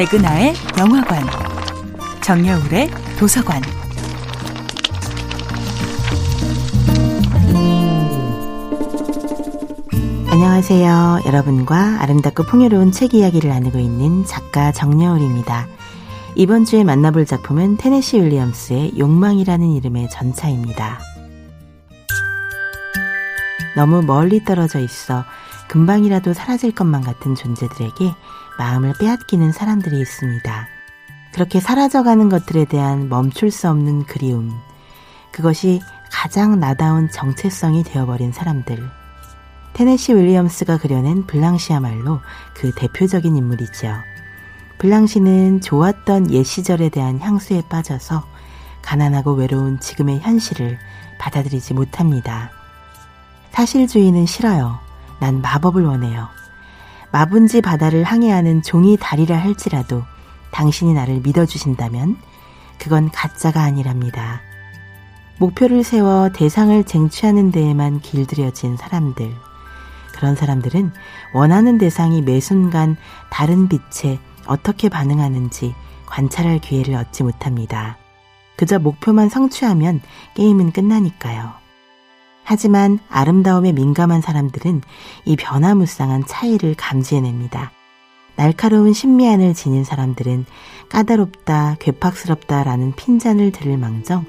백은하의 영화관, 정여울의 도서관. 안녕하세요. 여러분과 아름답고 풍요로운 책 이야기를 나누고 있는 작가 정여울입니다. 이번 주에 만나볼 작품은 테네시 윌리엄스의 욕망이라는 이름의 전차입니다. 너무 멀리 떨어져 있어 금방이라도 사라질 것만 같은 존재들에게 마음을 빼앗기는 사람들이 있습니다. 그렇게 사라져가는 것들에 대한 멈출 수 없는 그리움. 그것이 가장 나다운 정체성이 되어버린 사람들. 테네시 윌리엄스가 그려낸 블랑시야말로 그 대표적인 인물이죠. 블랑시는 좋았던 옛 시절에 대한 향수에 빠져서 가난하고 외로운 지금의 현실을 받아들이지 못합니다. 사실주의는 싫어요. 난 마법을 원해요. 마분지 바다를 항해하는 종이 다리라 할지라도 당신이 나를 믿어주신다면 그건 가짜가 아니랍니다. 목표를 세워 대상을 쟁취하는 데에만 길들여진 사람들. 그런 사람들은 원하는 대상이 매 순간 다른 빛에 어떻게 반응하는지 관찰할 기회를 얻지 못합니다. 그저 목표만 성취하면 게임은 끝나니까요. 하지만 아름다움에 민감한 사람들은 이 변화무쌍한 차이를 감지해냅니다. 날카로운 신미안을 지닌 사람들은 까다롭다, 괴팍스럽다 라는 핀잔을 들을 망정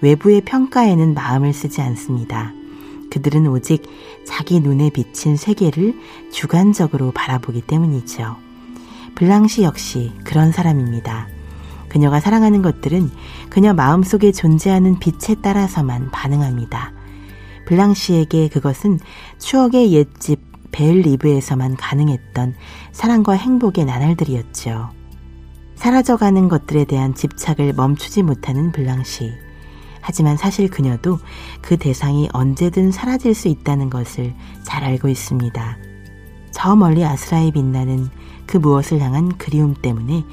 외부의 평가에는 마음을 쓰지 않습니다. 그들은 오직 자기 눈에 비친 세계를 주관적으로 바라보기 때문이죠. 블랑시 역시 그런 사람입니다. 그녀가 사랑하는 것들은 그녀 마음속에 존재하는 빛에 따라서만 반응합니다. 블랑시에게 그것은 추억의 옛집 벨리브에서만 가능했던 사랑과 행복의 나날들이었죠. 사라져가는 것들에 대한 집착을 멈추지 못하는 블랑시. 하지만 사실 그녀도 그 대상이 언제든 사라질 수 있다는 것을 잘 알고 있습니다. 저 멀리 아스라에 빛나는 그 무엇을 향한 그리움 때문에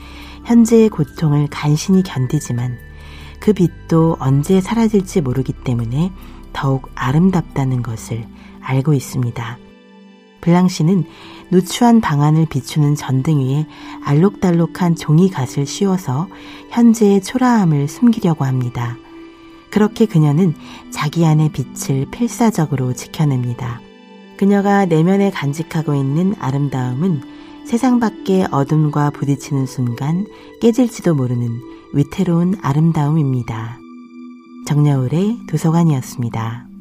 현재의 고통을 간신히 견디지만 그 빛도 언제 사라질지 모르기 때문에 더욱 아름답다는 것을 알고 있습니다. 블랑시는 누추한 방안을 비추는 전등 위에 알록달록한 종이갓을 씌워서 현재의 초라함을 숨기려고 합니다. 그렇게 그녀는 자기 안의 빛을 필사적으로 지켜냅니다. 그녀가 내면에 간직하고 있는 아름다움은 세상 밖의 어둠과 부딪히는 순간 깨질지도 모르는 위태로운 아름다움입니다. 정여울의 도서관이었습니다.